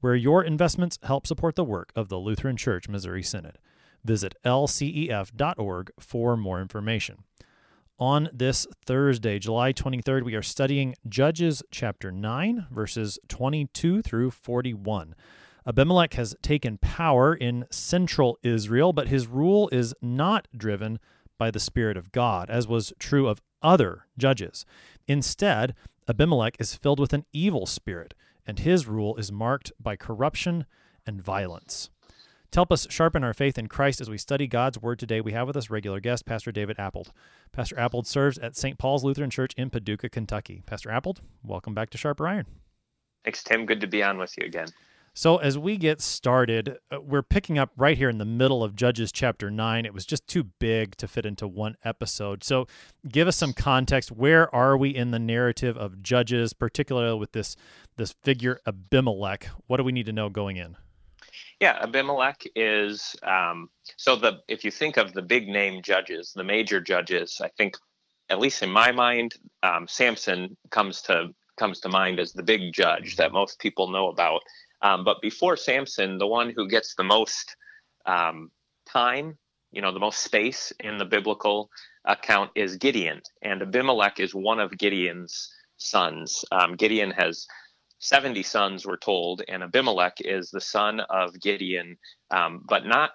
where your investments help support the work of the Lutheran Church Missouri Synod. Visit lcef.org for more information. On this Thursday, July 23rd, we are studying Judges chapter 9, verses 22 through 41. Abimelech has taken power in central Israel, but his rule is not driven by the Spirit of God, as was true of other judges. Instead, Abimelech is filled with an evil spirit and his rule is marked by corruption and violence. To help us sharpen our faith in Christ as we study God's Word today, we have with us regular guest, Pastor David Appold. Pastor Appold serves at St. Paul's Lutheran Church in Paducah, Kentucky. Pastor Appold, welcome back to Sharper Iron. Thanks, Tim. Good to be on with you again. So, as we get started, uh, we're picking up right here in the middle of Judges chapter 9. It was just too big to fit into one episode. So, give us some context. Where are we in the narrative of Judges, particularly with this, this figure Abimelech? What do we need to know going in? Yeah, Abimelech is um, so the if you think of the big name judges, the major judges, I think, at least in my mind, um, Samson comes to comes to mind as the big judge that most people know about. Um, but before Samson, the one who gets the most um, time, you know, the most space in the biblical account is Gideon. And Abimelech is one of Gideon's sons. Um, Gideon has 70 sons, we're told, and Abimelech is the son of Gideon, um, but not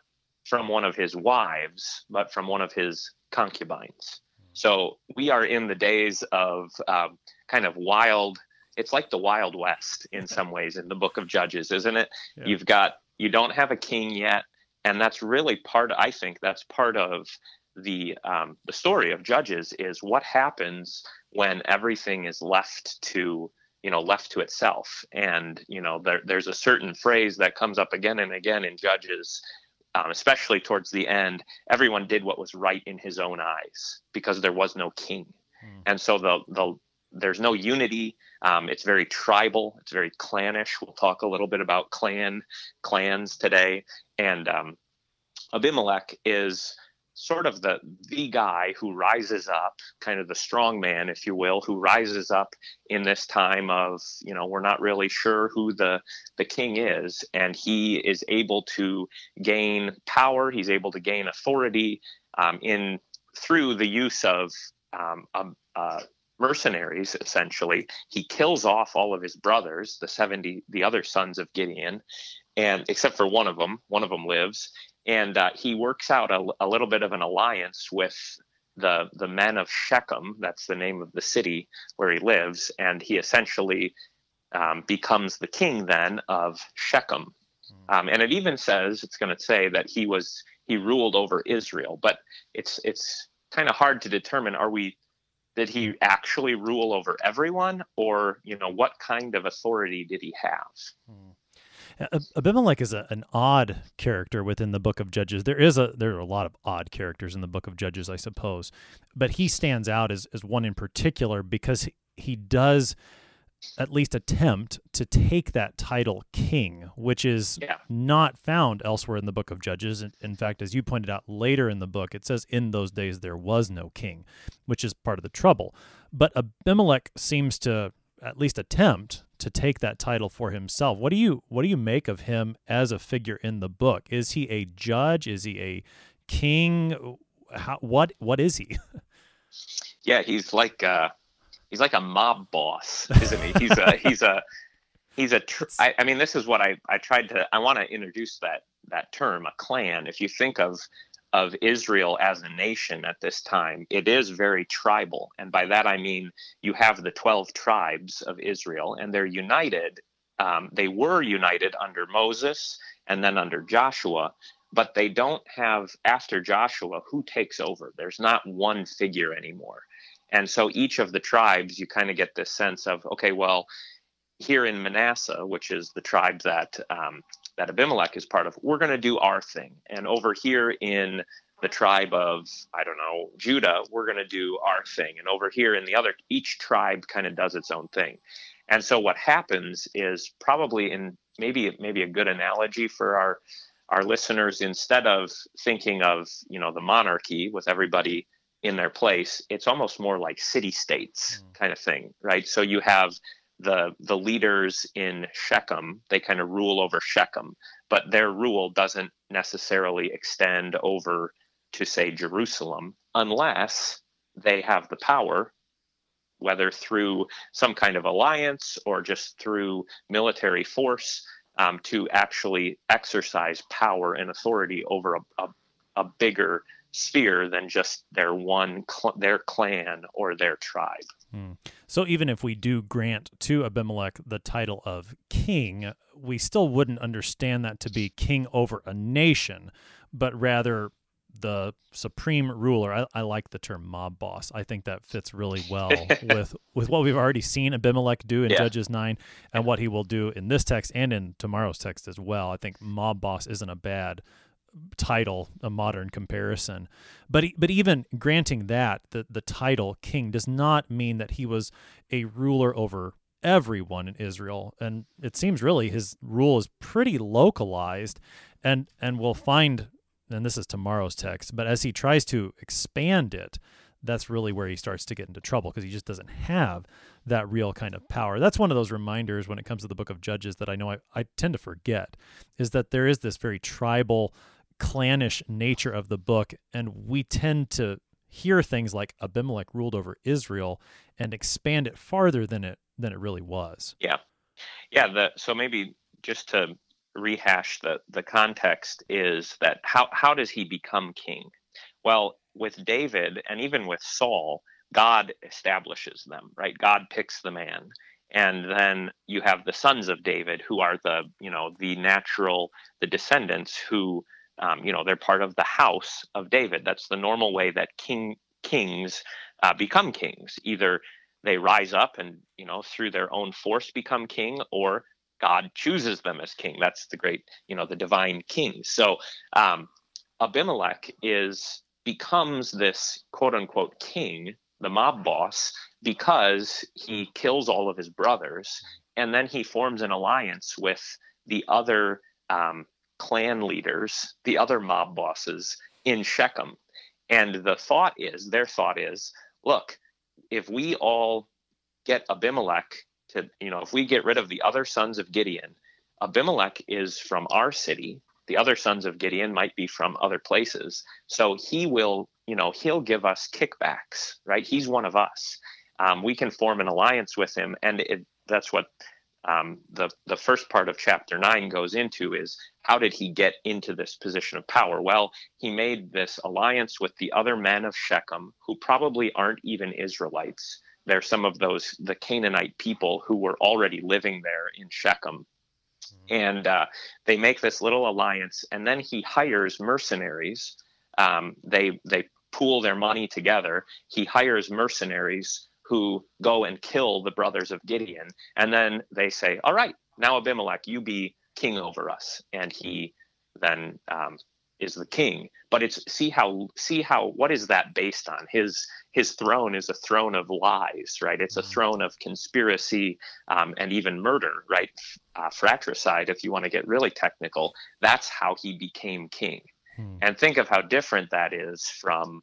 from one of his wives, but from one of his concubines. So we are in the days of um, kind of wild it's like the Wild West in some ways in the book of Judges, isn't it? Yeah. You've got you don't have a king yet, and that's really part. I think that's part of the um, the story of Judges is what happens when everything is left to you know left to itself, and you know there, there's a certain phrase that comes up again and again in Judges. Um, especially towards the end, everyone did what was right in his own eyes because there was no king, hmm. and so the the there's no unity. Um, it's very tribal. It's very clannish. We'll talk a little bit about clan clans today. And um, Abimelech is sort of the the guy who rises up, kind of the strong man, if you will, who rises up in this time of you know we're not really sure who the the king is, and he is able to gain power. He's able to gain authority um, in through the use of um, a mercenaries essentially he kills off all of his brothers the 70 the other sons of gideon and except for one of them one of them lives and uh, he works out a, a, little bit of an alliance with the the men of shechem that's the name of the city where he lives and he essentially um, becomes the king then of shechem hmm. um, and it even says it's going to say that he was he ruled over israel but it's it's kind of hard to determine are we did he actually rule over everyone or you know what kind of authority did he have hmm. Abimelech is a, an odd character within the book of judges there is a there are a lot of odd characters in the book of judges i suppose but he stands out as, as one in particular because he, he does at least attempt to take that title king, which is yeah. not found elsewhere in the book of Judges. In fact, as you pointed out later in the book, it says, In those days there was no king, which is part of the trouble. But Abimelech seems to at least attempt to take that title for himself. What do you what do you make of him as a figure in the book? Is he a judge? Is he a king? How, what what is he? yeah, he's like uh he's like a mob boss, isn't he? He's a he's a he's a. Tr- I, I mean, this is what I I tried to. I want to introduce that that term, a clan. If you think of of Israel as a nation at this time, it is very tribal, and by that I mean you have the twelve tribes of Israel, and they're united. Um, they were united under Moses and then under Joshua, but they don't have after Joshua who takes over. There's not one figure anymore. And so each of the tribes, you kind of get this sense of, okay, well, here in Manasseh, which is the tribe that um, that Abimelech is part of, we're going to do our thing. And over here in the tribe of, I don't know, Judah, we're going to do our thing. And over here in the other, each tribe kind of does its own thing. And so what happens is probably in maybe maybe a good analogy for our our listeners instead of thinking of you know the monarchy with everybody in their place it's almost more like city states mm. kind of thing right so you have the the leaders in Shechem they kind of rule over Shechem but their rule doesn't necessarily extend over to say Jerusalem unless they have the power whether through some kind of alliance or just through military force um, to actually exercise power and authority over a, a, a bigger sphere than just their one cl- their clan or their tribe. So even if we do grant to Abimelech the title of king, we still wouldn't understand that to be king over a nation, but rather the supreme ruler. I, I, like the term mob boss. I think that fits really well with with what we've already seen Abimelech do in yeah. Judges nine, and what he will do in this text and in tomorrow's text as well. I think mob boss isn't a bad title, a modern comparison. But but even granting that the the title king does not mean that he was a ruler over everyone in Israel, and it seems really his rule is pretty localized. And and we'll find and this is tomorrow's text, but as he tries to expand it, that's really where he starts to get into trouble because he just doesn't have that real kind of power. That's one of those reminders when it comes to the book of Judges that I know I, I tend to forget is that there is this very tribal, clannish nature of the book, and we tend to hear things like Abimelech ruled over Israel and expand it farther than it than it really was. Yeah. Yeah, the so maybe just to rehash the the context is that how how does he become king? Well, with David and even with Saul, God establishes them, right? God picks the man. And then you have the sons of David who are the, you know, the natural, the descendants who, um, you know, they're part of the house of David. That's the normal way that king kings uh, become kings. Either they rise up and, you know, through their own force become king, or God chooses them as king. That's the great, you know, the divine king. So um, Abimelech is becomes this quote unquote king, the mob boss, because he kills all of his brothers, and then he forms an alliance with the other um, clan leaders, the other mob bosses in Shechem. And the thought is, their thought is, look, if we all get Abimelech to, you know, if we get rid of the other sons of Gideon, Abimelech is from our city. The other sons of Gideon might be from other places. So he will, you know, he'll give us kickbacks, right? He's one of us. Um, we can form an alliance with him. And it, that's what um, the the first part of chapter nine goes into is how did he get into this position of power? Well, he made this alliance with the other men of Shechem, who probably aren't even Israelites, they're some of those the Canaanite people who were already living there in Shechem. Mm-hmm. And uh, they make this little alliance, and then he hires mercenaries. Um, they they pool their money together. He hires mercenaries who go and kill the brothers of Gideon, and then they say, "All right, now Abimelech, you be king over us." And he then um, is the king but it's see how see how what is that based on his his throne is a throne of lies right it's a mm-hmm. throne of conspiracy um, and even murder right uh, fratricide if you want to get really technical that's how he became king hmm. and think of how different that is from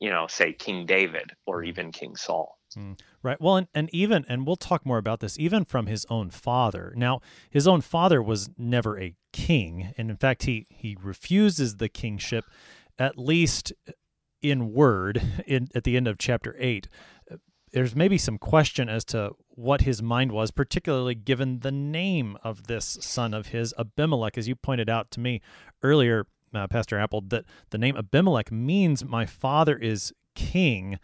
you know say king david or hmm. even king saul Mm, right. Well, and, and even, and we'll talk more about this, even from his own father. Now, his own father was never a king. And in fact, he, he refuses the kingship, at least in word, in, at the end of chapter 8. There's maybe some question as to what his mind was, particularly given the name of this son of his, Abimelech. As you pointed out to me earlier, uh, Pastor Apple, that the name Abimelech means my father is king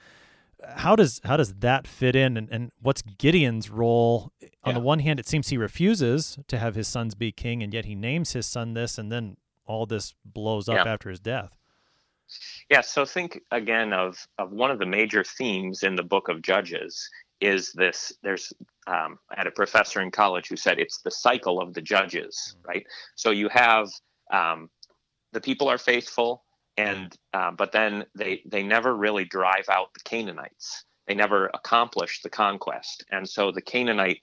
how does how does that fit in and, and what's gideon's role on yeah. the one hand it seems he refuses to have his sons be king and yet he names his son this and then all this blows up yeah. after his death yeah so think again of of one of the major themes in the book of judges is this there's um, I had a professor in college who said it's the cycle of the judges, right? So you have um, the people are faithful, and uh, but then they they never really drive out the Canaanites. They never accomplish the conquest, and so the Canaanite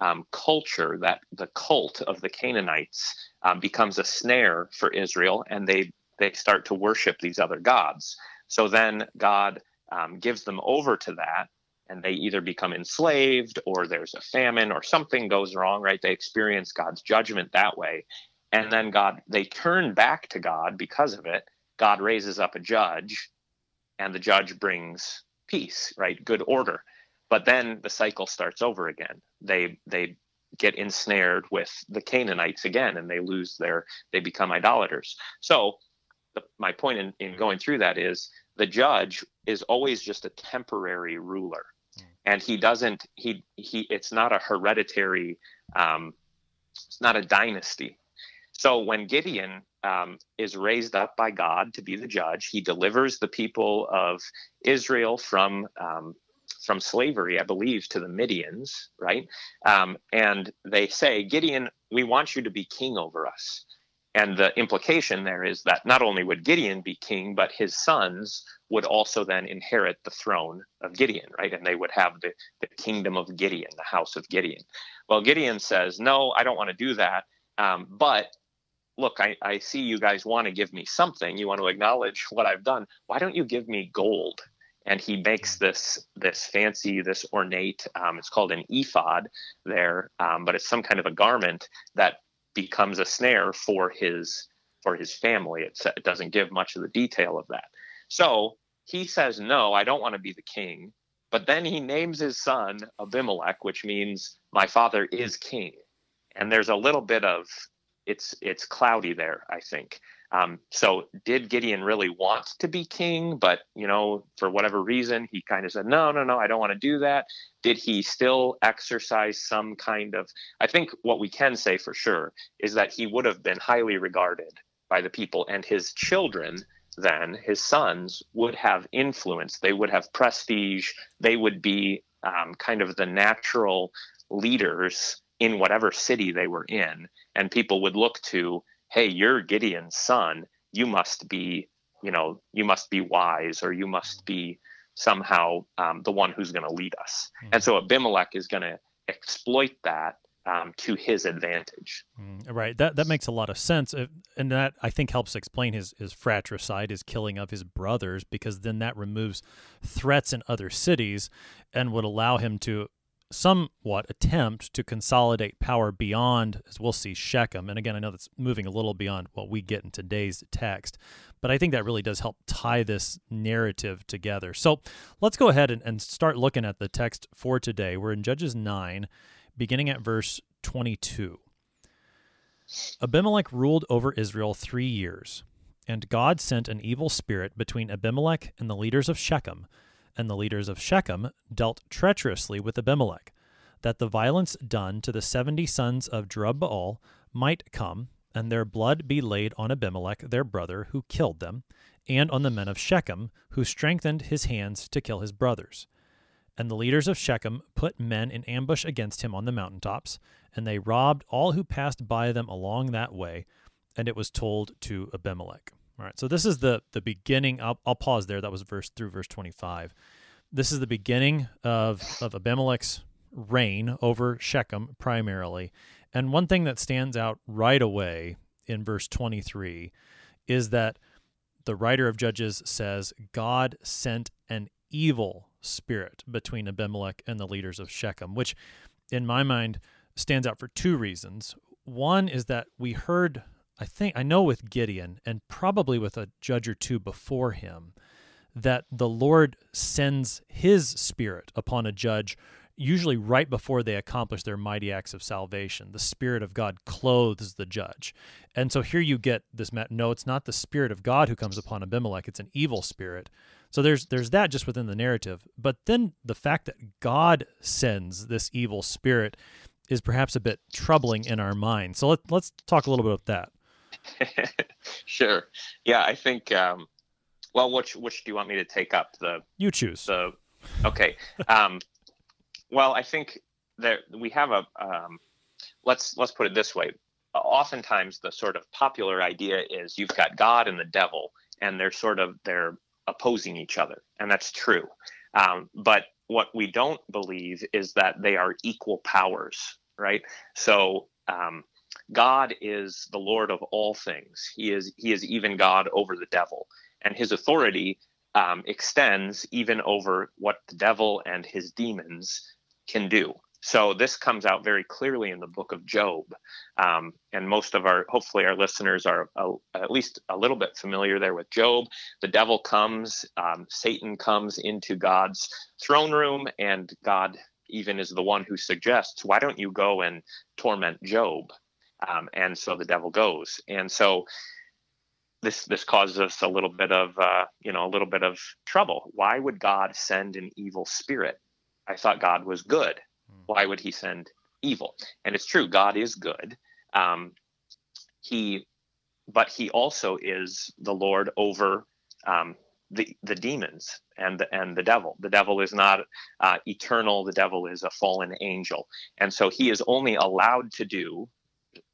um, culture, that the cult of the Canaanites, um, becomes a snare for Israel, and they they start to worship these other gods. So then God um, gives them over to that, and they either become enslaved, or there's a famine, or something goes wrong. Right? They experience God's judgment that way, and then God they turn back to God because of it. God raises up a judge, and the judge brings peace, right? Good order. But then the cycle starts over again. They they get ensnared with the Canaanites again, and they lose their they become idolaters. So the, my point in, in going through that is the judge is always just a temporary ruler, and he doesn't he he it's not a hereditary um, it's not a dynasty. So when Gideon um, is raised up by God to be the judge, he delivers the people of Israel from um, from slavery, I believe, to the Midians, right? Um, and they say, Gideon, we want you to be king over us. And the implication there is that not only would Gideon be king, but his sons would also then inherit the throne of Gideon, right? And they would have the, the kingdom of Gideon, the house of Gideon. Well, Gideon says, No, I don't want to do that. Um, but look, I, I see you guys want to give me something. You want to acknowledge what I've done. Why don't you give me gold? and he makes this this fancy, this ornate. Um, it's called an ephod there, um, but it's some kind of a garment that becomes a snare for his for his family. It, it doesn't give much of the detail of that. So he says, "No, I don't want to be the king." But then he names his son Abimelech, which means my father is king. And there's a little bit of it's it's cloudy there, I think. Um, so did Gideon really want to be king? But you know, for whatever reason, he kind of said, "No, no, no, I don't want to do that." Did he still exercise some kind of? I think what we can say for sure is that he would have been highly regarded by the people, and his children, then his sons, would have influence. They would have prestige. They would be um, kind of the natural leaders in whatever city they were in, and people would look to hey, you're Gideon's son. You must be, you know, you must be wise or you must be somehow um, the one who's going to lead us. Mm-hmm. And so Abimelech is going to exploit that um, to his advantage. Mm, right. That that makes a lot of sense, uh, and that I think helps explain his his fratricide, his killing of his brothers, because then that removes threats in other cities, and would allow him to somewhat attempt to consolidate power beyond, as we'll see, Shechem. And again, I know that's moving a little beyond what we get in today's text, but I think that really does help tie this narrative together. So let's go ahead and, and start looking at the text for today. We're in Judges 9, beginning at verse 22. Abimelech ruled over Israel three years, and God sent an evil spirit between Abimelech and the leaders of Shechem and the leaders of Shechem dealt treacherously with Abimelech, that the violence done to the seventy sons of Jerubbaal might come, and their blood be laid on Abimelech their brother, who killed them, and on the men of Shechem, who strengthened his hands to kill his brothers. And the leaders of Shechem put men in ambush against him on the mountaintops, and they robbed all who passed by them along that way, and it was told to Abimelech. All right, so this is the the beginning. I'll, I'll pause there. That was verse through verse 25. This is the beginning of of Abimelech's reign over Shechem primarily. And one thing that stands out right away in verse 23 is that the writer of Judges says God sent an evil spirit between Abimelech and the leaders of Shechem, which in my mind stands out for two reasons. One is that we heard I think I know with Gideon and probably with a judge or two before him that the Lord sends his spirit upon a judge usually right before they accomplish their mighty acts of salvation. The spirit of God clothes the judge. And so here you get this met. no it's not the spirit of God who comes upon Abimelech, it's an evil spirit. So there's there's that just within the narrative. But then the fact that God sends this evil spirit is perhaps a bit troubling in our mind. So let, let's talk a little bit about that. sure. Yeah, I think. Um, well, which which do you want me to take up? The you choose. The okay. Um, well, I think that we have a um, let's let's put it this way. Oftentimes, the sort of popular idea is you've got God and the devil, and they're sort of they're opposing each other, and that's true. Um, but what we don't believe is that they are equal powers, right? So um, God is the Lord of all things. He is He is even God over the devil, and His authority um, extends even over what the devil and his demons can do. So this comes out very clearly in the book of Job, um, and most of our, hopefully, our listeners are uh, at least a little bit familiar there with Job. The devil comes, um, Satan comes into God's throne room, and God even is the one who suggests, "Why don't you go and torment Job?" Um, and so the devil goes, and so this this causes us a little bit of uh, you know a little bit of trouble. Why would God send an evil spirit? I thought God was good. Hmm. Why would He send evil? And it's true, God is good. Um, he, but He also is the Lord over um, the the demons and the and the devil. The devil is not uh, eternal. The devil is a fallen angel, and so He is only allowed to do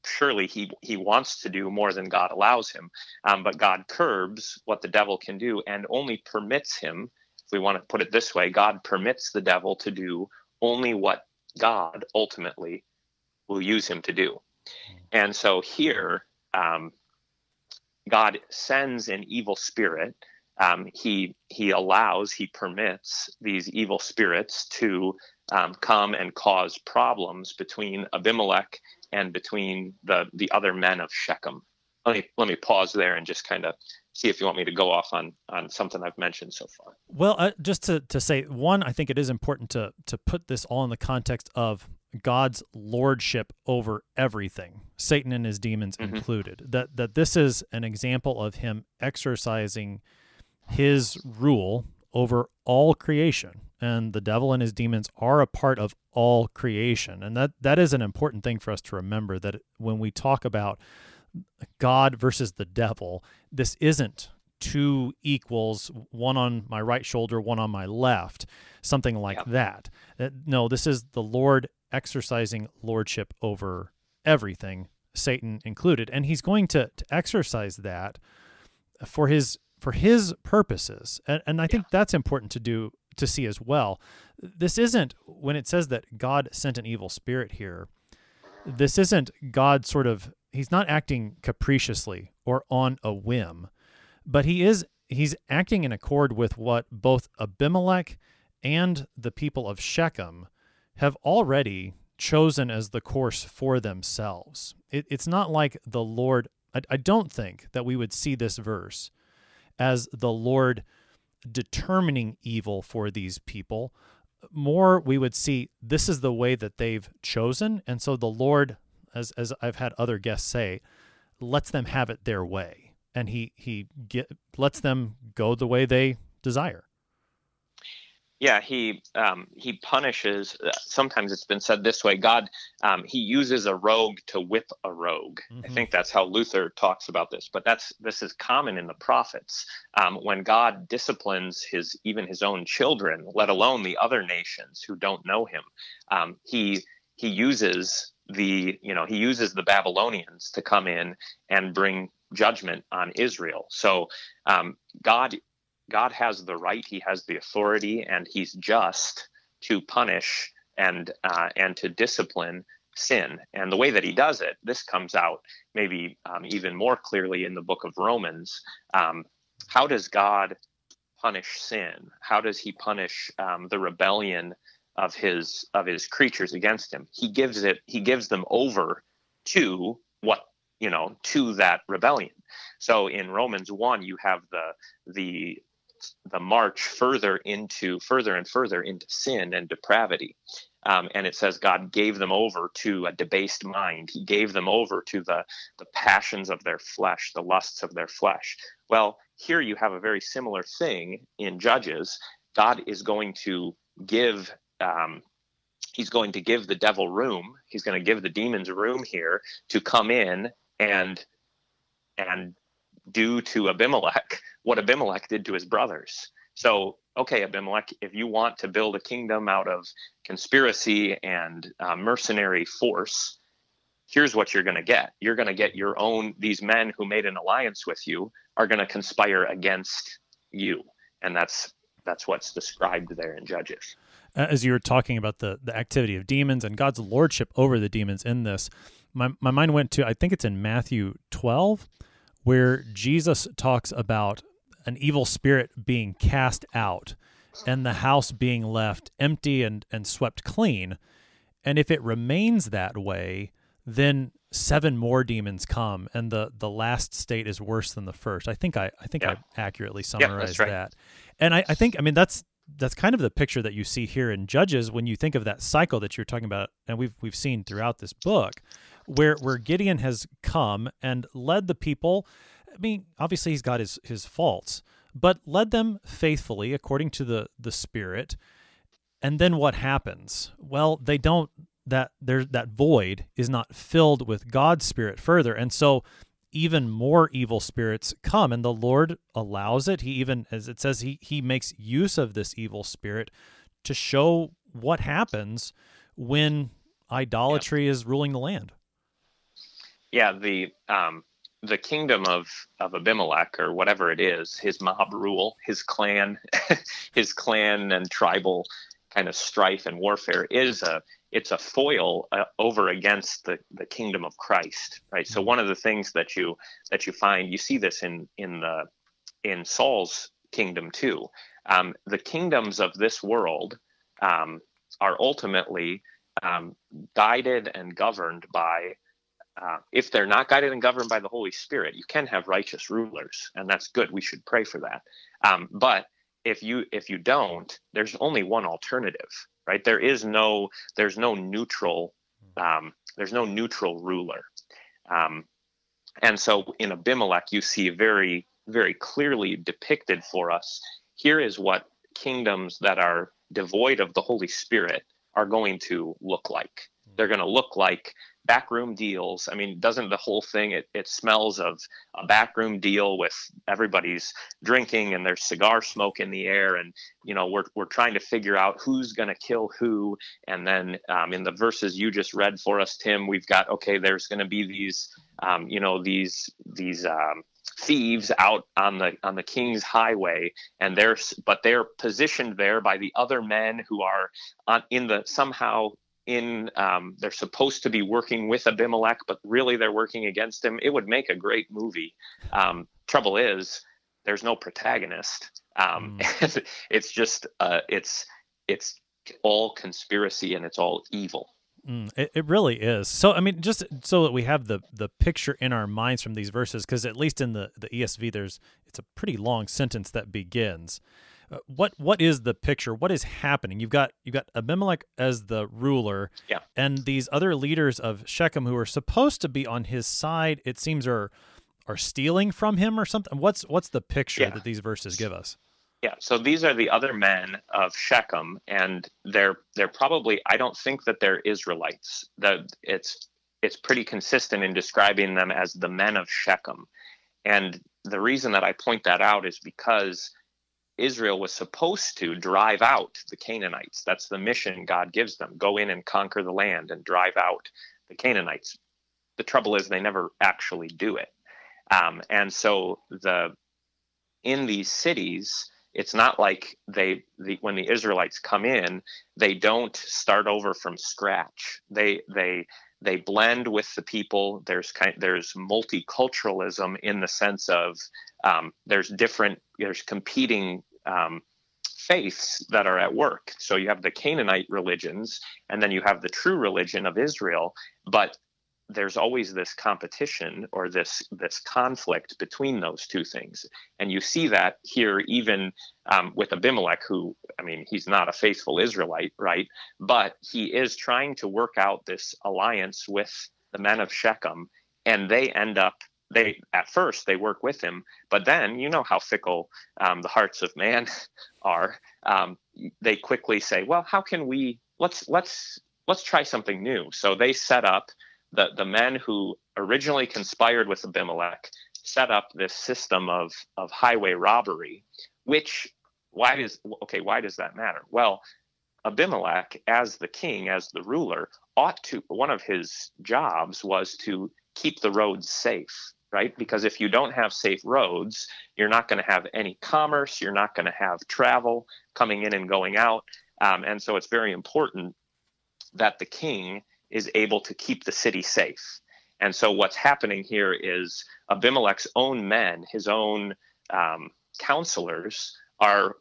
surely he he wants to do more than God allows him, um, but God curbs what the devil can do and only permits him. If we want to put it this way, God permits the devil to do only what God ultimately will use him to do. And so here, um, God sends an evil spirit. Um, he he allows, he permits these evil spirits to um, come and cause problems between Abimelech and between the the other men of Shechem. Let me let me pause there and just kind of see if you want me to go off on on something I've mentioned so far. Well, uh, just to to say one, I think it is important to to put this all in the context of God's lordship over everything, Satan and his demons mm-hmm. included. That that this is an example of him exercising his rule over all creation and the devil and his demons are a part of all creation. And that that is an important thing for us to remember that when we talk about god versus the devil this isn't two equals one on my right shoulder one on my left something like yeah. that. Uh, no this is the lord exercising lordship over everything satan included. And he's going to, to exercise that for his for his purposes. And, and i think that's important to do to see as well. This isn't when it says that God sent an evil spirit here. This isn't God sort of he's not acting capriciously or on a whim, but he is he's acting in accord with what both Abimelech and the people of Shechem have already chosen as the course for themselves. It, it's not like the Lord, I, I don't think that we would see this verse as the Lord determining evil for these people. More, we would see this is the way that they've chosen. And so the Lord, as, as I've had other guests say, lets them have it their way. And he, he get, lets them go the way they desire. Yeah, he um, he punishes. Uh, sometimes it's been said this way: God, um, he uses a rogue to whip a rogue. Mm-hmm. I think that's how Luther talks about this. But that's this is common in the prophets. Um, when God disciplines his even his own children, let alone the other nations who don't know Him, um, he he uses the you know he uses the Babylonians to come in and bring judgment on Israel. So um, God God has the right, He has the authority, and He's just to punish and uh, and to discipline sin. And the way that He does it, this comes out maybe um, even more clearly in the book of Romans. Um, how does God punish sin? How does He punish um, the rebellion of His of His creatures against Him? He gives it. He gives them over to what you know to that rebellion. So in Romans 1 you have the the the march further into further and further into sin and depravity. Um, and it says God gave them over to a debased mind. He gave them over to the the passions of their flesh, the lusts of their flesh. Well, here you have a very similar thing in Judges. God is going to give. Um, he's going to give the devil room. He's going to give the demons room here to come in and and do to Abimelech what Abimelech did to his brothers. So, okay, Abimelech, if you want to build a kingdom out of conspiracy and uh, mercenary force, here's what you're going to get. You're going to get your own, these men who made an alliance with you are going to conspire against you. And that's that's what's described there in Judges. As you were talking about the the activity of demons and God's lordship over the demons in this, my my mind went to I think it's in Matthew 12 where Jesus talks about an evil spirit being cast out and the house being left empty and, and swept clean. And if it remains that way, then seven more demons come and the, the last state is worse than the first. I think I, I think yeah. I accurately summarized yeah, right. that. And I, I think I mean that's that's kind of the picture that you see here in Judges when you think of that cycle that you're talking about and we've we've seen throughout this book where where Gideon has come and led the people I mean, obviously he's got his his faults, but led them faithfully according to the the Spirit. And then what happens? Well, they don't that there that void is not filled with God's Spirit further, and so even more evil spirits come, and the Lord allows it. He even, as it says, he he makes use of this evil spirit to show what happens when idolatry yeah. is ruling the land. Yeah, the um, the kingdom of of Abimelech or whatever it is, his mob rule, his clan, his clan and tribal kind of strife and warfare is a it's a foil uh, over against the the kingdom of Christ, right? So one of the things that you that you find you see this in in the in Saul's kingdom too. Um, the kingdoms of this world um, are ultimately um, guided and governed by uh, if they're not guided and governed by the Holy Spirit, you can have righteous rulers, and that's good. We should pray for that. Um, but if you if you don't, there's only one alternative, right? There is no there's no neutral um, there's no neutral ruler, um, and so in Abimelech you see very very clearly depicted for us. Here is what kingdoms that are devoid of the Holy Spirit are going to look like. They're going to look like backroom deals. I mean, doesn't the whole thing it, it smells of a backroom deal with everybody's drinking and there's cigar smoke in the air and you know we're we're trying to figure out who's going to kill who and then um, in the verses you just read for us Tim we've got okay there's going to be these um, you know these these um, thieves out on the on the king's highway and they're but they're positioned there by the other men who are on, in the somehow in um, they're supposed to be working with Abimelech, but really they're working against him. It would make a great movie. Um, trouble is, there's no protagonist. Um, mm. it's just uh, it's it's all conspiracy and it's all evil. Mm, it, it really is. So I mean, just so that we have the the picture in our minds from these verses, because at least in the the ESV, there's it's a pretty long sentence that begins. Uh, what what is the picture? What is happening? You've got you've got Abimelech as the ruler, yeah. and these other leaders of Shechem who are supposed to be on his side. It seems are are stealing from him or something. What's what's the picture yeah. that these verses give us? Yeah, so these are the other men of Shechem, and they're they're probably I don't think that they're Israelites. That it's it's pretty consistent in describing them as the men of Shechem, and the reason that I point that out is because Israel was supposed to drive out the Canaanites. That's the mission God gives them go in and conquer the land and drive out the Canaanites. The trouble is, they never actually do it. Um, and so the in these cities, it's not like they the, when the Israelites come in, they don't start over from scratch. They they they blend with the people. There's kind there's multiculturalism in the sense of um, there's different there's competing um, faiths that are at work. So you have the Canaanite religions, and then you have the true religion of Israel. But there's always this competition or this this conflict between those two things. And you see that here even um, with abimelech who i mean he's not a faithful israelite right? But he is trying to work out this alliance with the men of shechem and they end up they at first they work with him but then you know how fickle um, the hearts of man are. Um, they quickly say well how can we let's let's let's try something new. So they set up the the men who originally conspired with Abimelech set up this system of of highway robbery, which why does okay? Why does that matter? Well, Abimelech, as the king, as the ruler, ought to one of his jobs was to keep the roads safe right? Because if you don't have safe roads, you're not going to have any commerce, you're not going to have travel coming in and going out. Um, and so it's very important that the king is able to keep the city safe. And so what's happening here is Abimelech's own men, his own um, counselors, are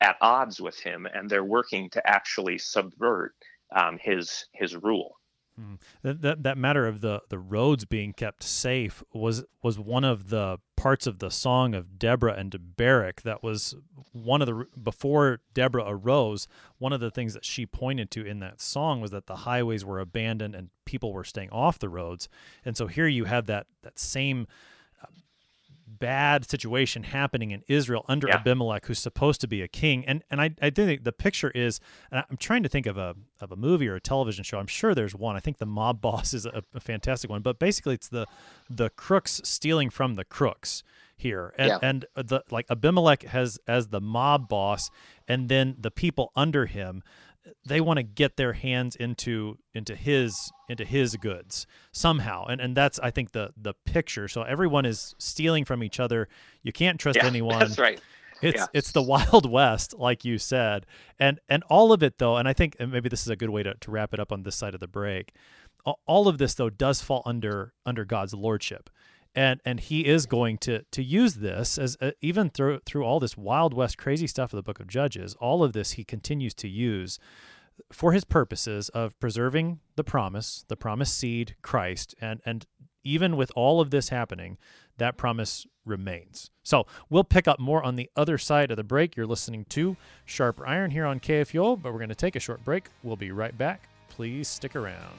at odds with him, and they're working to actually subvert um, his his rule. Hmm. That, that that matter of the the roads being kept safe was was one of the parts of the song of Deborah and Barak that was one of the before Deborah arose one of the things that she pointed to in that song was that the highways were abandoned and people were staying off the roads. And so here you have that that same bad situation happening in Israel under yeah. Abimelech, who's supposed to be a king. And and I, I think the picture is, I'm trying to think of a of a movie or a television show. I'm sure there's one. I think the Mob Boss is a, a fantastic one. But basically, it's the the crooks stealing from the crooks here, and yeah. and the like Abimelech has as the mob boss, and then the people under him they want to get their hands into into his into his goods somehow. And and that's i think the the picture. So everyone is stealing from each other. You can't trust yeah, anyone. that's right. It's yeah. it's the wild west like you said. And and all of it though and i think maybe this is a good way to, to wrap it up on this side of the break all of this though does fall under under god's lordship and and he is going to to use this as uh, even through through all this wild west crazy stuff of the book of judges all of this he continues to use for his purposes of preserving the promise the promised seed christ and and even with all of this happening that promise remains. So we'll pick up more on the other side of the break. You're listening to Sharper Iron here on kfuo but we're going to take a short break. We'll be right back. Please stick around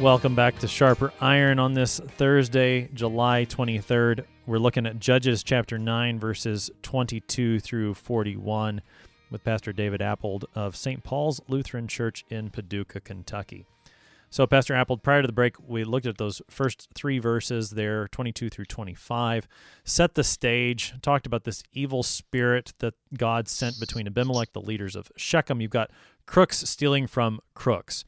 Welcome back to Sharper Iron on this Thursday, July 23rd. We're looking at Judges chapter 9, verses 22 through 41 with Pastor David Appold of St. Paul's Lutheran Church in Paducah, Kentucky. So, Pastor Appold, prior to the break, we looked at those first three verses there, 22 through 25, set the stage, talked about this evil spirit that God sent between Abimelech, the leaders of Shechem. You've got crooks stealing from crooks.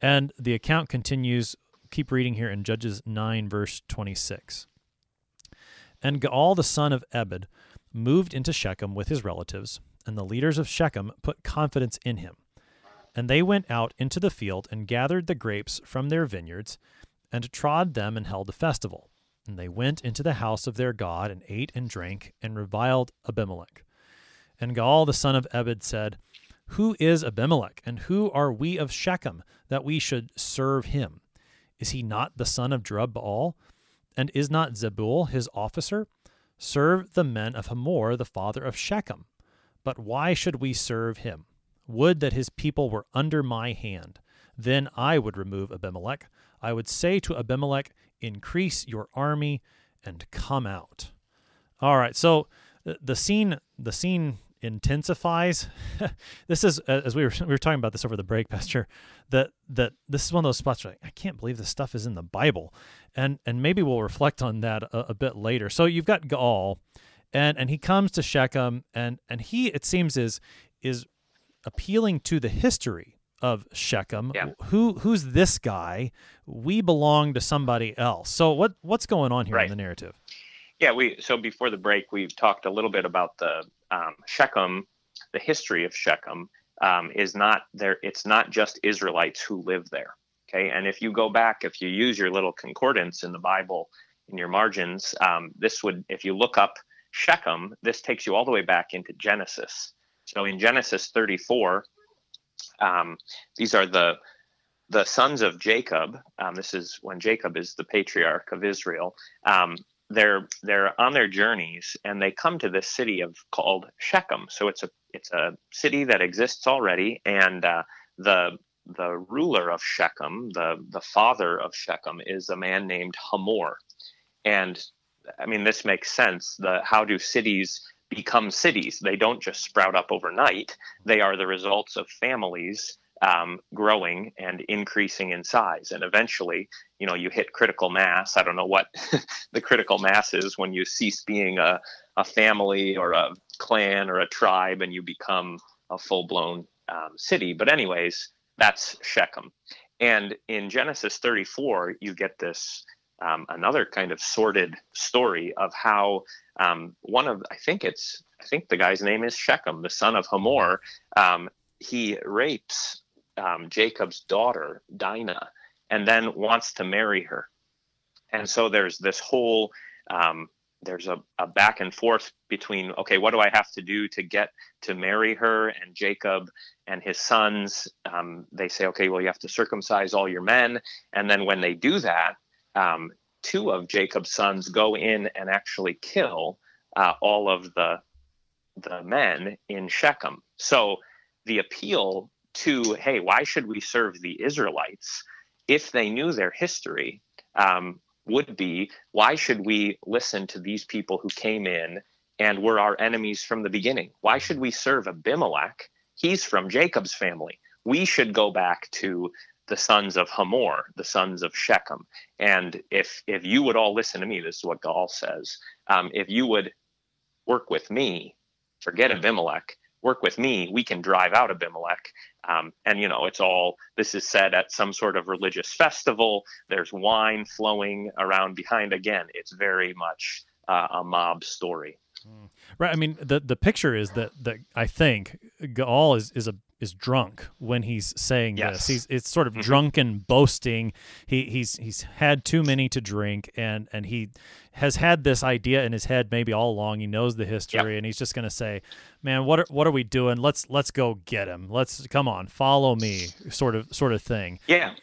And the account continues. Keep reading here in Judges 9, verse 26. And Gaal the son of Ebed moved into Shechem with his relatives, and the leaders of Shechem put confidence in him. And they went out into the field and gathered the grapes from their vineyards, and trod them and held a festival. And they went into the house of their God, and ate and drank, and reviled Abimelech. And Gaal the son of Ebed said, who is Abimelech, and who are we of Shechem, that we should serve him? Is he not the son of Jerubbaal? And is not Zebul his officer? Serve the men of Hamor, the father of Shechem. But why should we serve him? Would that his people were under my hand. Then I would remove Abimelech. I would say to Abimelech, Increase your army and come out. All right, so uh, the scene the scene intensifies. this is as we were we were talking about this over the break, Pastor. That that this is one of those spots where like, I can't believe this stuff is in the Bible, and and maybe we'll reflect on that a, a bit later. So you've got Gaal, and and he comes to Shechem, and and he it seems is is appealing to the history of Shechem. Yeah. Who who's this guy? We belong to somebody else. So what what's going on here right. in the narrative? Yeah, we so before the break we talked a little bit about the um, Shechem, the history of Shechem um, is not there. It's not just Israelites who live there. Okay, and if you go back, if you use your little concordance in the Bible, in your margins, um, this would, if you look up Shechem, this takes you all the way back into Genesis. So in Genesis 34, um, these are the the sons of Jacob. Um, this is when Jacob is the patriarch of Israel. They're they're on their journeys and they come to this city of called Shechem. So it's a it's a city that exists already, and uh, the the ruler of Shechem, the the father of Shechem, is a man named Hamor, and I mean this makes sense. The how do cities become cities? They don't just sprout up overnight. They are the results of families um, growing and increasing in size. And eventually, you know, you hit critical mass. I don't know what the critical mass is when you cease being a, a family or a clan or a tribe and you become a full blown um, city. But, anyways, that's Shechem. And in Genesis 34, you get this um, another kind of sordid story of how um, one of, I think it's, I think the guy's name is Shechem, the son of Hamor. Um, he rapes um, Jacob's daughter, Dinah, and then wants to marry her. And so there's this whole um, there's a, a, back and forth between okay what do i have to do to get to marry her and jacob and his sons? Um, they say okay well you have to circumcise all your men. And then when they do that um, two of jacob's sons go in and actually kill uh, all of the the men in shechem. So the appeal to, hey, why should we serve the Israelites if they knew their history? Um, would be why should we listen to these people who came in and were our enemies from the beginning? Why should we serve Abimelech? He's from Jacob's family. We should go back to the sons of Hamor, the sons of Shechem. And if if you would all listen to me, this is what Gaal says. Um, if you would work with me, forget Abimelech, work with me, we can drive out Abimelech. Um, and, you know, it's all, this is said at some sort of religious festival. There's wine flowing around behind. Again, it's very much uh, a mob story. Mm. Right. I mean, the the picture is that that I think Gaal is is a is drunk when he's saying yes. this. He's it's sort of mm-hmm. drunken boasting. He he's he's had too many to drink and and he has had this idea in his head maybe all along. He knows the history yep. and he's just going to say, "Man, what are, what are we doing? Let's let's go get him. Let's come on, follow me." sort of sort of thing. Yeah.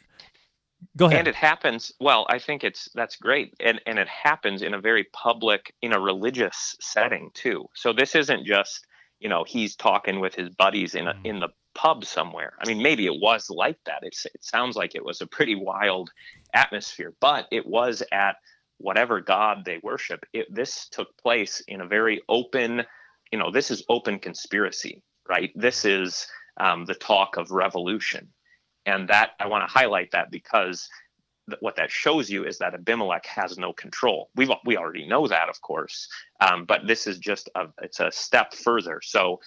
Go ahead. And it happens. Well, I think it's that's great, and and it happens in a very public, in a religious setting too. So this isn't just you know he's talking with his buddies in a, mm. in the pub somewhere. I mean, maybe it was like that. It's, it sounds like it was a pretty wild atmosphere, but it was at whatever god they worship. It, this took place in a very open, you know, this is open conspiracy, right? This is um, the talk of revolution. And that I want to highlight that because th- what that shows you is that Abimelech has no control. We we already know that, of course, um, but this is just a it's a step further. So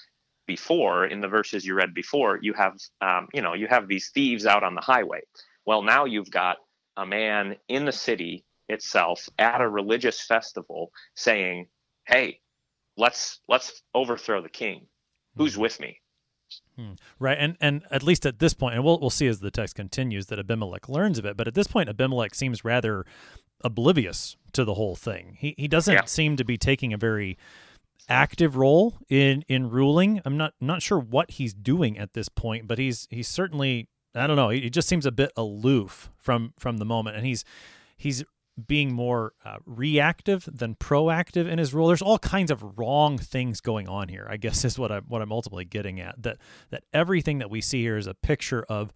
before in the verses you read before you have um, you know you have these thieves out on the highway well now you've got a man in the city itself at a religious festival saying hey let's let's overthrow the king who's hmm. with me Hmm. Right, and and at least at this point, and we'll we'll see as the text continues that Abimelech learns of it. But at this point, Abimelech seems rather oblivious to the whole thing. He he doesn't yeah. seem to be taking a very active role in in ruling. I'm not not sure what he's doing at this point, but he's he's certainly I don't know. He, just seems a bit aloof from from the moment, and he's he's being more uh, reactive than proactive in his role. There's all kinds of wrong things going on here. I guess is what I'm what I'm ultimately getting at. That that everything that we see here is a picture of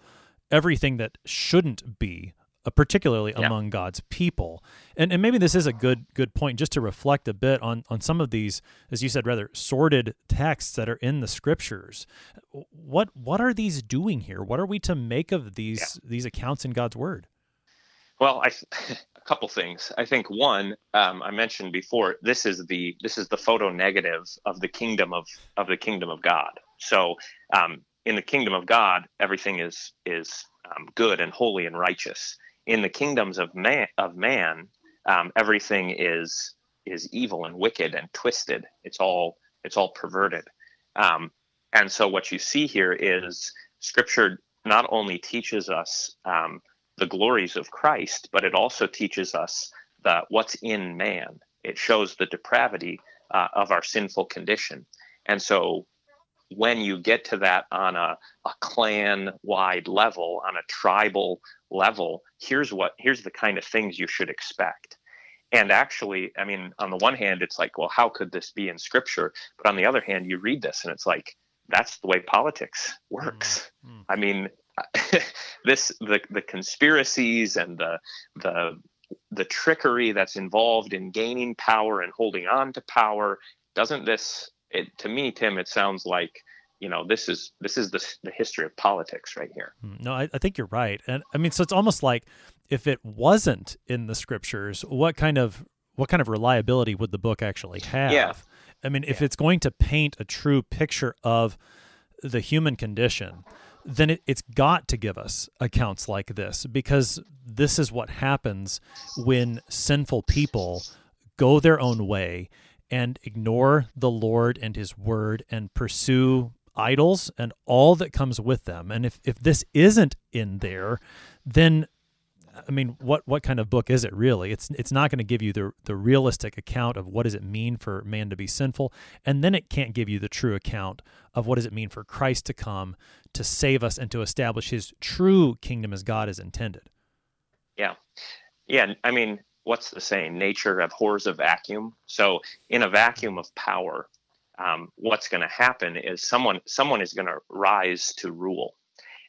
everything that shouldn't be uh, particularly yeah. among God's people. And and maybe this is a good good point just to reflect a bit on on some of these, as you said, rather sordid texts that are in the scriptures. What what are these doing here? What are we to make of these yeah. these accounts in God's word? Well, I, a couple things. I think one, um, I mentioned before, this is the this is the photo negative of the kingdom of of the kingdom of God. So, um, in the kingdom of God, everything is is um, good and holy and righteous in the kingdoms of man of man um, everything is is evil and wicked and twisted it's all it's all perverted um, and so what you see here is scripture not only teaches us um, the glories of christ but it also teaches us the what's in man. It shows the depravity uh, of our sinful condition. And so when you get to that on a, a clan wide level, on a tribal level, here's what here's the kind of things you should expect. And actually, I mean, on the one hand, it's like, well, how could this be in scripture? But on the other hand, you read this and it's like, that's the way politics works. Mm-hmm. I mean, this the the conspiracies and the the the trickery that's involved in gaining power and holding on to power doesn't this it, to me tim it sounds like you know this is this is the, the history of politics right here. Hmm, no I, I think you're right. And i mean so it's almost like if it wasn't in the scriptures what kind of what kind of reliability would the book actually have? Yeah. i mean if it's going to paint a true picture of the human condition then it, it's got to give us accounts like this because this is what happens when sinful people go their own way and ignore the Lord and his word and pursue idols and all that comes with them. And if, if this isn't in there, then I mean, what what kind of book is it really? It's it's not going to give you the the realistic account of what does it mean for man to be sinful, and then it can't give you the true account of what does it mean for Christ to come to save us and to establish His true kingdom as God is intended. Yeah, yeah. I mean, what's the saying? Nature abhors a vacuum. So in a vacuum of power, um, what's going to happen is someone someone is going to rise to rule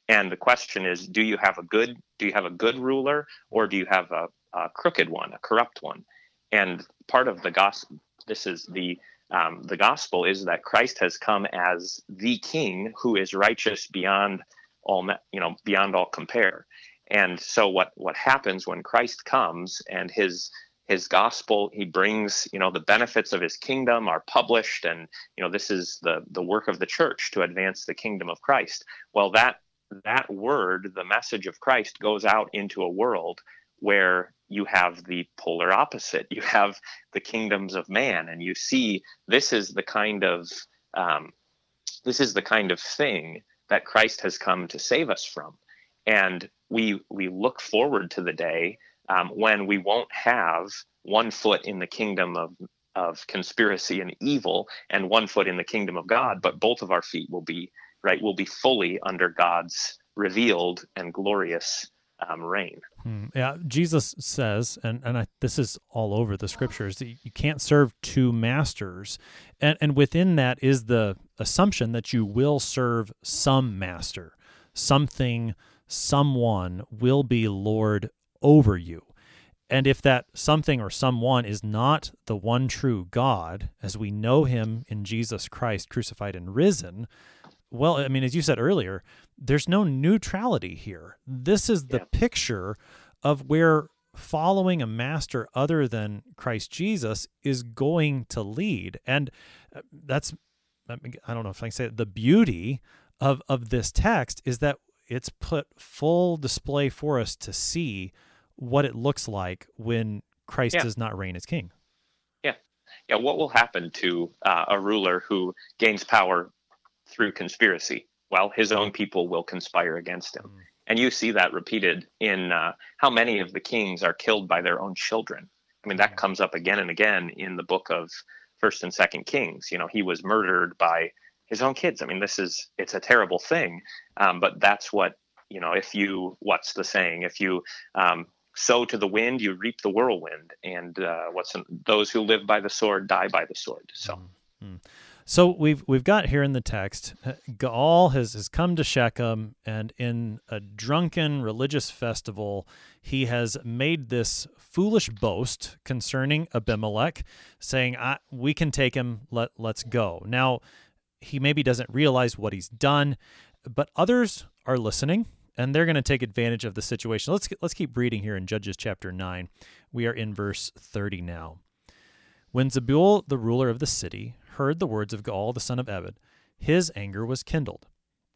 and the question is do you have a good do you have a good ruler or do you have a, a crooked one a corrupt one and part of the gospel this is the um, the gospel is that christ has come as the king who is righteous beyond all you know beyond all compare and so what what happens when christ comes and his his gospel he brings you know the benefits of his kingdom are published and you know this is the the work of the church to advance the kingdom of christ. Well that that word the message of christ goes out into a world where you have the polar opposite. You have the kingdoms of man and you see this is the kind of um, this is the kind of thing that christ has come to save us from and we we look forward to the day um, when we won't have one foot in the kingdom of of conspiracy and evil and one foot in the kingdom of God, but both of our feet will be right will be fully under God's revealed and glorious um, reign. Hmm. Yeah, Jesus says, and and I, this is all over the scriptures that you can't serve two masters, and and within that is the assumption that you will serve some master, something, someone will be Lord over you. And if that something or someone is not the one true God, as we know him in Jesus Christ crucified and risen, well, I mean, as you said earlier, there's no neutrality here. This is the yeah. picture of where following a master other than Christ Jesus is going to lead. And uh, that's, I don't know if I can say it, the beauty of, of this text is that it's put full display for us to see what it looks like when Christ yeah. does not reign as king. Yeah. Yeah. What will happen to uh, a ruler who gains power through conspiracy? Well, his own people will conspire against him. Mm. And you see that repeated in uh, how many of the kings are killed by their own children. I mean, that yeah. comes up again and again in the book of First and Second Kings. You know, he was murdered by his own kids. I mean, this is it's a terrible thing, um, but that's what you know. If you what's the saying? If you um, sow to the wind, you reap the whirlwind. And uh, what's those who live by the sword die by the sword. So. Mm-hmm. So we've we've got here in the text, uh, Gaal has, has come to Shechem, and in a drunken religious festival, he has made this foolish boast concerning Abimelech, saying, "We can take him. Let let's go." Now, he maybe doesn't realize what he's done, but others are listening and they're going to take advantage of the situation. Let's let's keep reading here in Judges chapter 9. We are in verse 30 now. When Zebul, the ruler of the city, heard the words of Gaal the son of Ebed, his anger was kindled,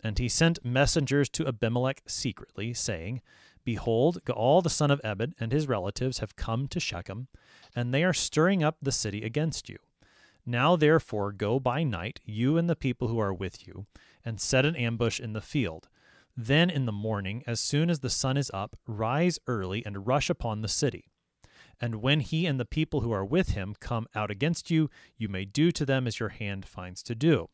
and he sent messengers to Abimelech secretly, saying, Behold, Gaal the son of Ebed and his relatives have come to Shechem, and they are stirring up the city against you. Now therefore go by night, you and the people who are with you, and set an ambush in the field then in the morning, as soon as the sun is up, rise early and rush upon the city. And when he and the people who are with him come out against you, you may do to them as your hand finds to do.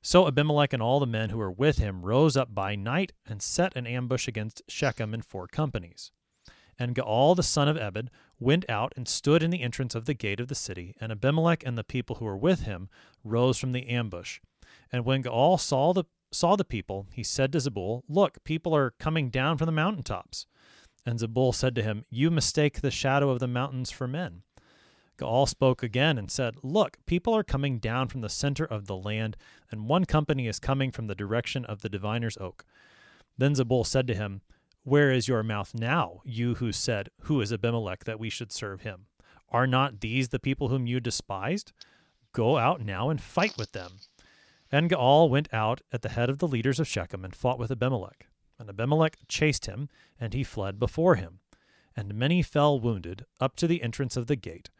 So Abimelech and all the men who were with him rose up by night and set an ambush against Shechem in four companies. And Gaal the son of Ebed went out and stood in the entrance of the gate of the city, and Abimelech and the people who were with him rose from the ambush. And when Gaal saw the saw the people, he said to Zebul, Look, people are coming down from the mountaintops. And Zebul said to him, You mistake the shadow of the mountains for men. Gaal spoke again and said, Look, people are coming down from the center of the land, and one company is coming from the direction of the diviner's oak. Then Zebul said to him, Where is your mouth now, you who said, Who is Abimelech that we should serve him? Are not these the people whom you despised? Go out now and fight with them. And Gaal went out at the head of the leaders of Shechem and fought with Abimelech. And Abimelech chased him, and he fled before him. And many fell wounded up to the entrance of the gate.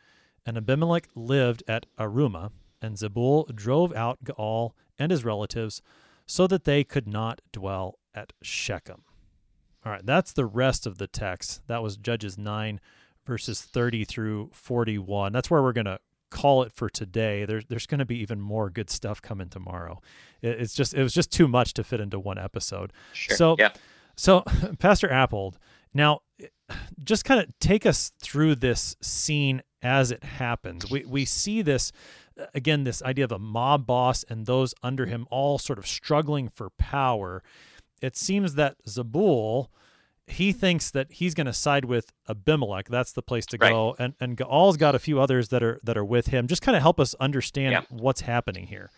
And Abimelech lived at Arumah, and Zebul drove out Gaal and his relatives, so that they could not dwell at Shechem. All right, that's the rest of the text. That was Judges 9, verses 30 through 41. That's where we're going to call it for today. There's there's going to be even more good stuff coming tomorrow. It, it's just it was just too much to fit into one episode. Sure. So yeah. so Pastor Appold, now just kind of take us through this scene as it happens. We we see this again this idea of a mob boss and those under him all sort of struggling for power. It seems that Zebul he thinks that he's going to side with Abimelech. That's the place to Right. go. And and Gaal's got a few others that are that are with him. Just kind of help us understand Yeah. what's happening here.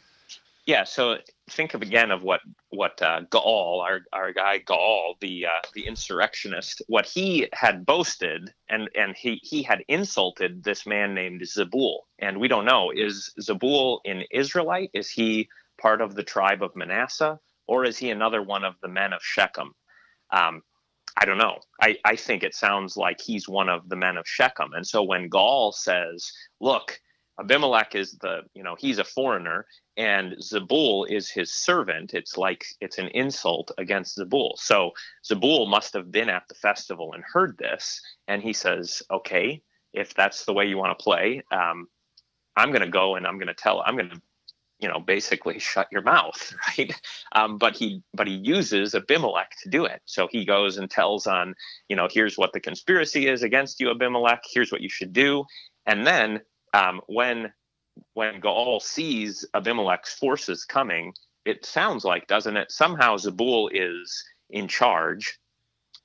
Yeah, so think of again of what what uh, Gaal, our our guy Gaal, the uh, the insurrectionist, what he had boasted, and and he he had insulted this man named Zebul, and we don't know is Zebul an Israelite? Is he part of the tribe of Manasseh, or is he another one of the men of Shechem? Um, I don't know. I, I think it sounds like he's one of the men of Shechem, and so when Gaal says, "Look." Abimelech is the, you know, he's a foreigner and Zebul is his servant. It's like it's an insult against Zebul. So Zebul must have been at the festival and heard this, and he says, "Okay, if that's the way you want to play, um, I'm going to go and I'm going to tell. I'm going to, you know, basically shut your mouth, right?" Um, but he but he uses Abimelech to do it. So he goes and tells on, you know, here's what the conspiracy is against you, Abimelech. Here's what you should do, and then um, when when Gaal sees Abimelech's forces coming, it sounds like, doesn't it? Somehow Zebul is in charge,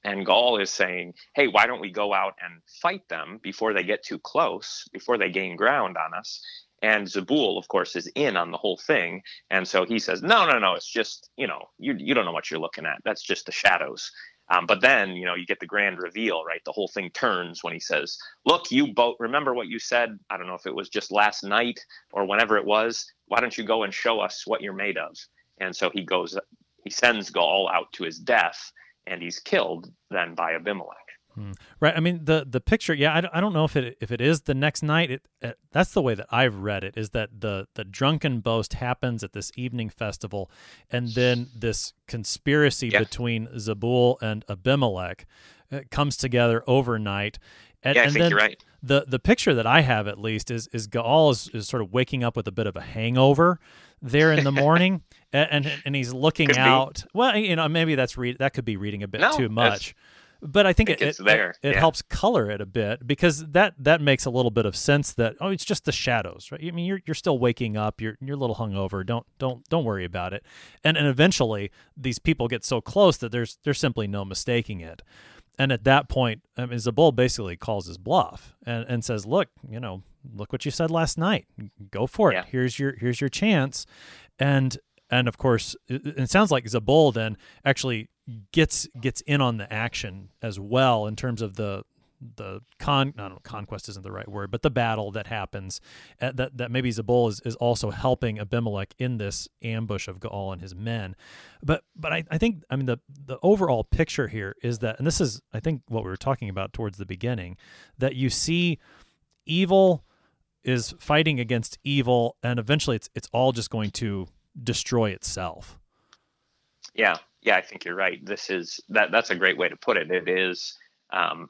and Gaal is saying, "Hey, why don't we go out and fight them before they get too close, before they gain ground on us?" And Zebul, of course, is in on the whole thing, and so he says, "No, no, no, it's just you know, you you don't know what you're looking at. That's just the shadows." Um, but then, you know, you get the grand reveal, right? The whole thing turns when he says, Look, you both remember what you said? I don't know if it was just last night or whenever it was. Why don't you go and show us what you're made of? And so he goes, he sends Gaal out to his death, and he's killed then by Abimelech. Right. I mean, the the picture. Yeah, I, don't- I don't know if it if it is the next night. It, it that's the way that I've read it. Is that the the drunken boast happens at this evening festival, and then this conspiracy between Zebul and Abimelech uh, comes together overnight. And, Yeah, I and think then you're right. the the picture that I have at least is is Gaal is, is sort of waking up with a bit of a hangover there in the morning, and, and and he's looking Could be. out. Well, you know, maybe that's read that could be reading a bit No, too much. But I think, think it, it's it- there, it, it yeah. helps color it a bit because that that makes a little bit of sense that oh it's just the shadows right? I mean you're you're still waking up you're you're a little hungover don't don't don't worry about it. And and eventually these people get so close that there's there's simply no mistaking it. And at that point I mean Zebul basically calls his bluff and and says look you know look what you said last night. Go for it. Yeah. here's your here's your chance. And and of course it, it sounds like Zebul then actually gets gets in on the action as well in terms of the the con I don't know conquest isn't the right word but the battle that happens uh, that that maybe Zebul is, is also helping Abimelech in this ambush of Gaal and his men. But but I, I think I mean the the overall picture here is that and this is I think what we were talking about towards the beginning that you see evil is fighting against evil and eventually it's it's all just going to destroy itself. Yeah, yeah, I think you're right. This is that. That's a great way to put it. It is um,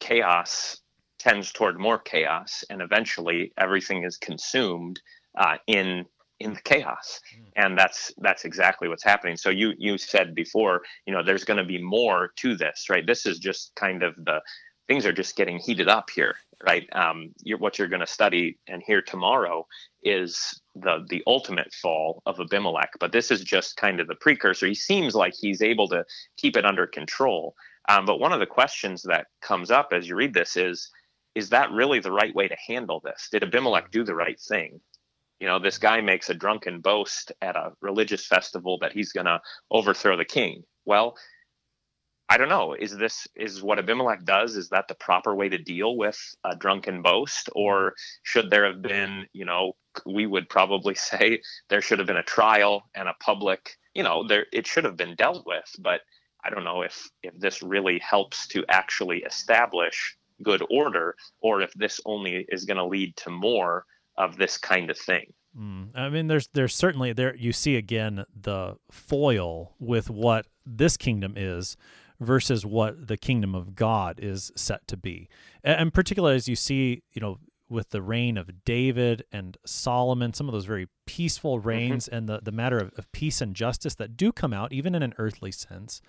chaos tends toward more chaos, and eventually everything is consumed uh, in in the chaos hmm. and that's that's exactly what's happening so you you said before you know there's going to be more to this right this is just kind of the things are just getting heated up here right um, you're, what you're going to study and hear tomorrow is the the ultimate fall of abimelech but this is just kind of the precursor he seems like he's able to keep it under control um, but one of the questions that comes up as you read this is is that really the right way to handle this? Did Abimelech do the right thing? You know, this guy makes a drunken boast at a religious festival that he's going to overthrow the king. Well, I don't know. Is this is what Abimelech does? Is that the proper way to deal with a drunken boast, or should there have been, you know, we would probably say there should have been a trial and a public, you know, there it should have been dealt with. But I don't know if if this really helps to actually establish good order or if this only is going to lead to more of this kind of thing. Mm. I mean, there's there's certainly there you see again the foil with what this kingdom is versus what the kingdom of God is set to be, and particularly as you see, you know, with the reign of David and Solomon, some of those very peaceful mm-hmm. reigns, mm-hmm. and the the matter of, of peace and justice that do come out even in an earthly sense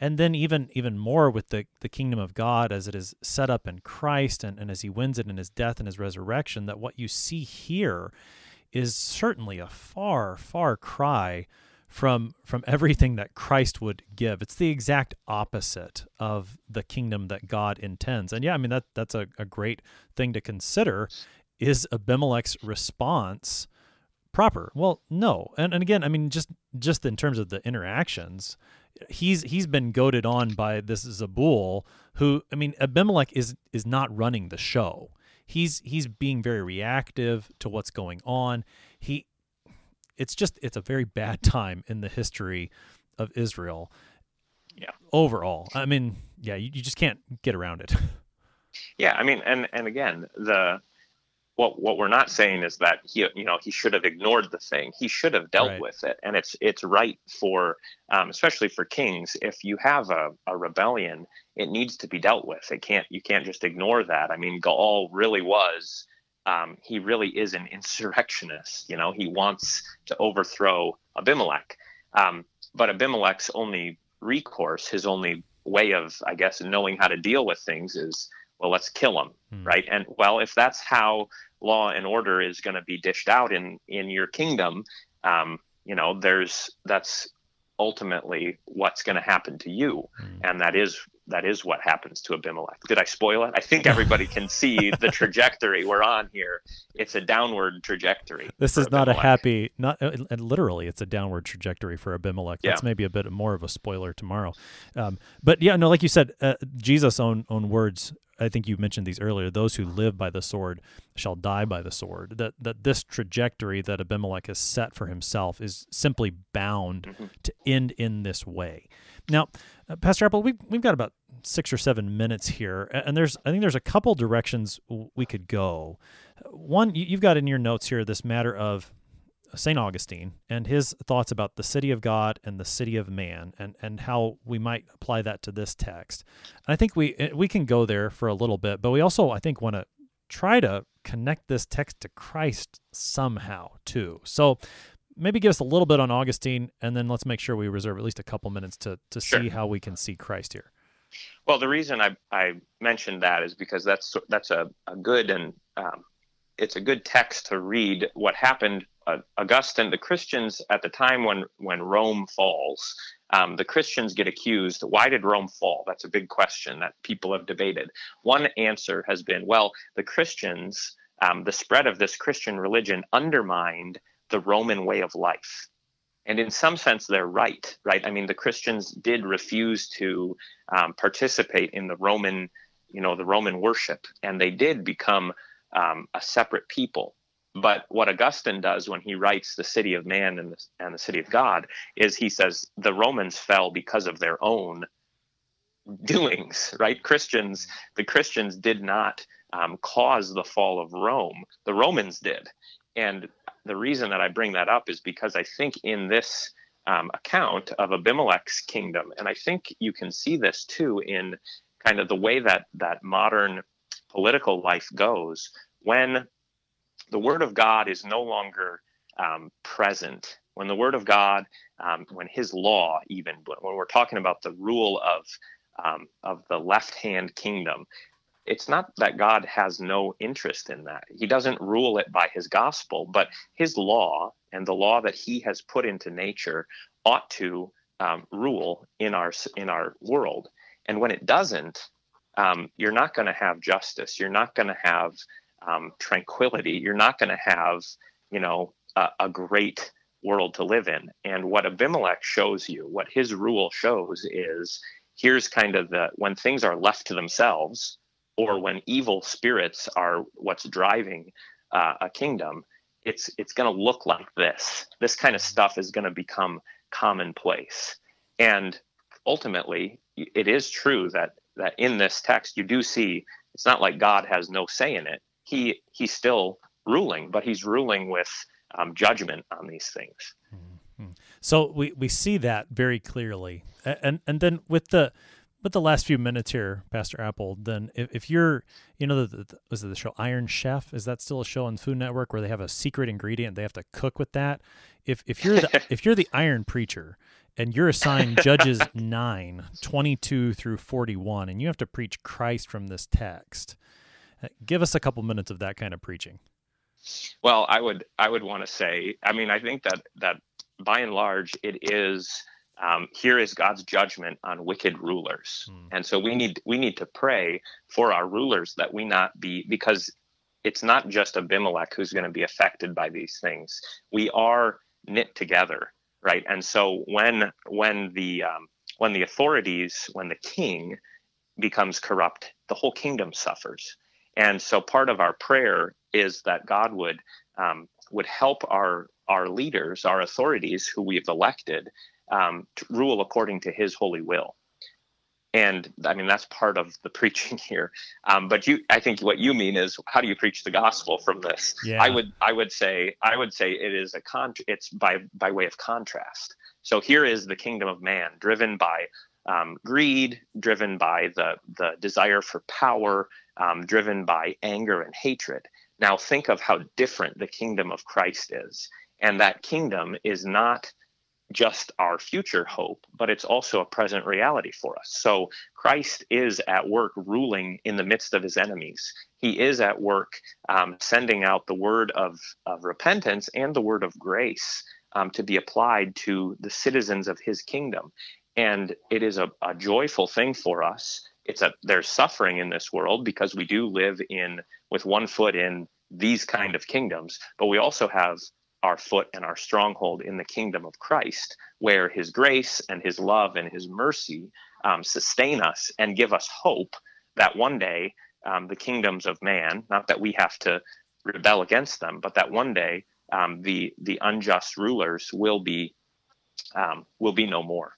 and then even even more with the the kingdom of God as it is set up in Christ and, and as he wins it in his death and his resurrection, that what you see here is certainly a far, far cry from from everything that Christ would give. It's the exact opposite of the kingdom that God intends. And yeah, I mean that that's a, a great thing to consider. Is Abimelech's response proper? Well, no. And and again, I mean just just in terms of the interactions, he's he's been goaded on by this Zebul, who I mean Abimelech is is not running the show. He's he's being very reactive to what's going on. He it's just it's a very bad time in the history of Israel. Yeah. Overall. I mean, yeah, you, you just can't get around it. Yeah, I mean and and again, the what what we're not saying is that he you know he should have ignored the thing he should have dealt right. with it and it's it's right for um, especially for kings if you have a, a rebellion it needs to be dealt with it can't you can't just ignore that i mean gaal really was um, he really is an insurrectionist you know he wants to overthrow abimelech um, but abimelech's only recourse his only way of i guess knowing how to deal with things is well let's kill him hmm. right and well if that's how law and order is going to be dished out in in your kingdom um, you know there's that's ultimately what's going to happen to you mm. and that is that is what happens to abimelech did i spoil it i think everybody can see the trajectory we're on here it's a downward trajectory this is not a happy not uh, and literally it's a downward trajectory for abimelech that's yeah. maybe a bit more of a spoiler tomorrow um, but yeah no like you said uh, jesus own own words I think you mentioned these earlier. Those who live by the sword shall die by the sword. That that this trajectory that Abimelech has set for himself is simply bound mm-hmm. to end in this way. Now, uh, Pastor Appold, we've we've got about six or seven minutes here, and there's I think there's a couple directions we could go. One, you've got in your notes here this matter of St. Augustine and his thoughts about the city of God and the city of man and, and how we might apply that to this text. And I think we eh, we can go there for a little bit, but we also I think want to try to connect this text to Christ somehow too. So maybe give us a little bit on Augustine and then let's make sure we reserve at least a couple minutes to to sure. see how we can see Christ here. Well, the reason I, I mentioned that is because that's that's a, a good and um, it's a good text to read what happened uh, Augustine, the Christians at the time when when Rome falls, um, the Christians get accused. Why did Rome fall? That's a big question that people have debated. One answer has been, well, the Christians, um, the spread of this Christian religion undermined the Roman way of life. And in some sense, they're right, right? I mean, the Christians did refuse to um, participate in the Roman, you know, the Roman worship, and they did become um, a separate people. But what Augustine does when he writes the city of man and the, and the city of God is he says the Romans fell because of their own doings, right? Christians, the Christians did not um, cause the fall of Rome. The Romans did. And the reason that I bring that up is because I think in this um, account of Abimelech's kingdom, and I think you can see this too in kind of the way that that modern political life goes. When the Word of God is no longer um, present, when the Word of God, um, when His law, even when we're talking about the rule of um, of the left hand kingdom, it's not that God has no interest in that. He doesn't rule it by His gospel, but His law and the law that He has put into nature ought to um, rule in our in our world. And when it doesn't, um, you're not going to have justice. You're not going to have um, tranquility. You're not going to have, you know, a, a, great world to live in. And what Abimelech shows you, what his rule shows, is here's kind of the when things are left to themselves, or when evil spirits are what's driving uh, a kingdom. It's it's going to look like this. This kind of stuff is going to become commonplace. And ultimately, it is true that that in this text you do see it's not like God has no say in it. He he's still ruling, but he's ruling with um, judgment on these things. Mm-hmm. So we, we see that very clearly, and and then with the with the last few minutes here, Pastor Appold, then if, if you're, you know, the, the, was it the show Iron Chef? Is that still a show on Food Network where they have a secret ingredient they have to cook with that? If if you're the if you're the Iron Preacher and you're assigned Judges 9, 22 through 41, and you have to preach Christ from this text, uh, give us a couple minutes of that kind of preaching. Well, I would I would want to say, I mean, I think that that by and large it is um, here is God's judgment on wicked rulers, hmm. and so we need we need to pray for our rulers that we not be because it's not just Abimelech who's going to be affected by these things. We are knit together, right? And so when when the um, when the authorities, when the king becomes corrupt, the whole kingdom suffers. And so part of our prayer is that God would um, would help our our leaders, our authorities, who we have elected, um, to rule according to His holy will. And i mean that's part of the preaching here. Um, but you i think what you mean is how do you preach the gospel from this? Yeah. i would i would say i would say it is a con it's by by way of contrast. So here is the kingdom of man driven by um, greed driven by the the desire for power um, driven by anger and hatred. Now think of how different the kingdom of christ is. And that kingdom is not just our future hope, but it's also a present reality for us. So Christ is at work ruling in the midst of his enemies. He is at work um, sending out the word of, of repentance and the word of grace um, to be applied to the citizens of his kingdom. And it is a, a joyful thing for us. It's a there's suffering in this world because we do live in with one foot in these kind of kingdoms, but we also have our foot and our stronghold in the kingdom of Christ, where his grace and his love and his mercy um, sustain us and give us hope that one day um, the kingdoms of man, not that we have to rebel against them, but that one day um, the the unjust rulers will be um, will be no more.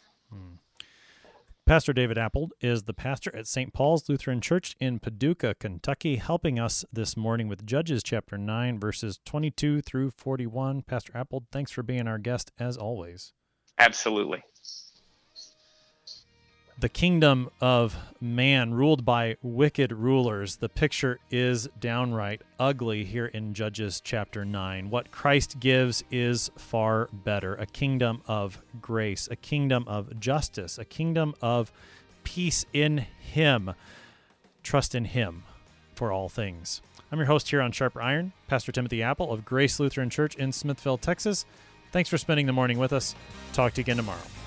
Pastor David Appold is the pastor at St. Paul's Lutheran Church in Paducah, Kentucky, helping us this morning with Judges chapter 9, verses 22 through 41. Pastor Appold, thanks for being our guest as always. Absolutely the kingdom of man ruled by wicked rulers. The picture is downright ugly here in Judges chapter 9. What Christ gives is far better a kingdom of grace, a kingdom of justice, a kingdom of peace in Him. Trust in Him for all things. I'm your host here on Sharper Iron, Pastor Timothy Appold of Grace Lutheran Church in Smithville, Texas. Thanks for spending the morning with us. Talk to you again tomorrow.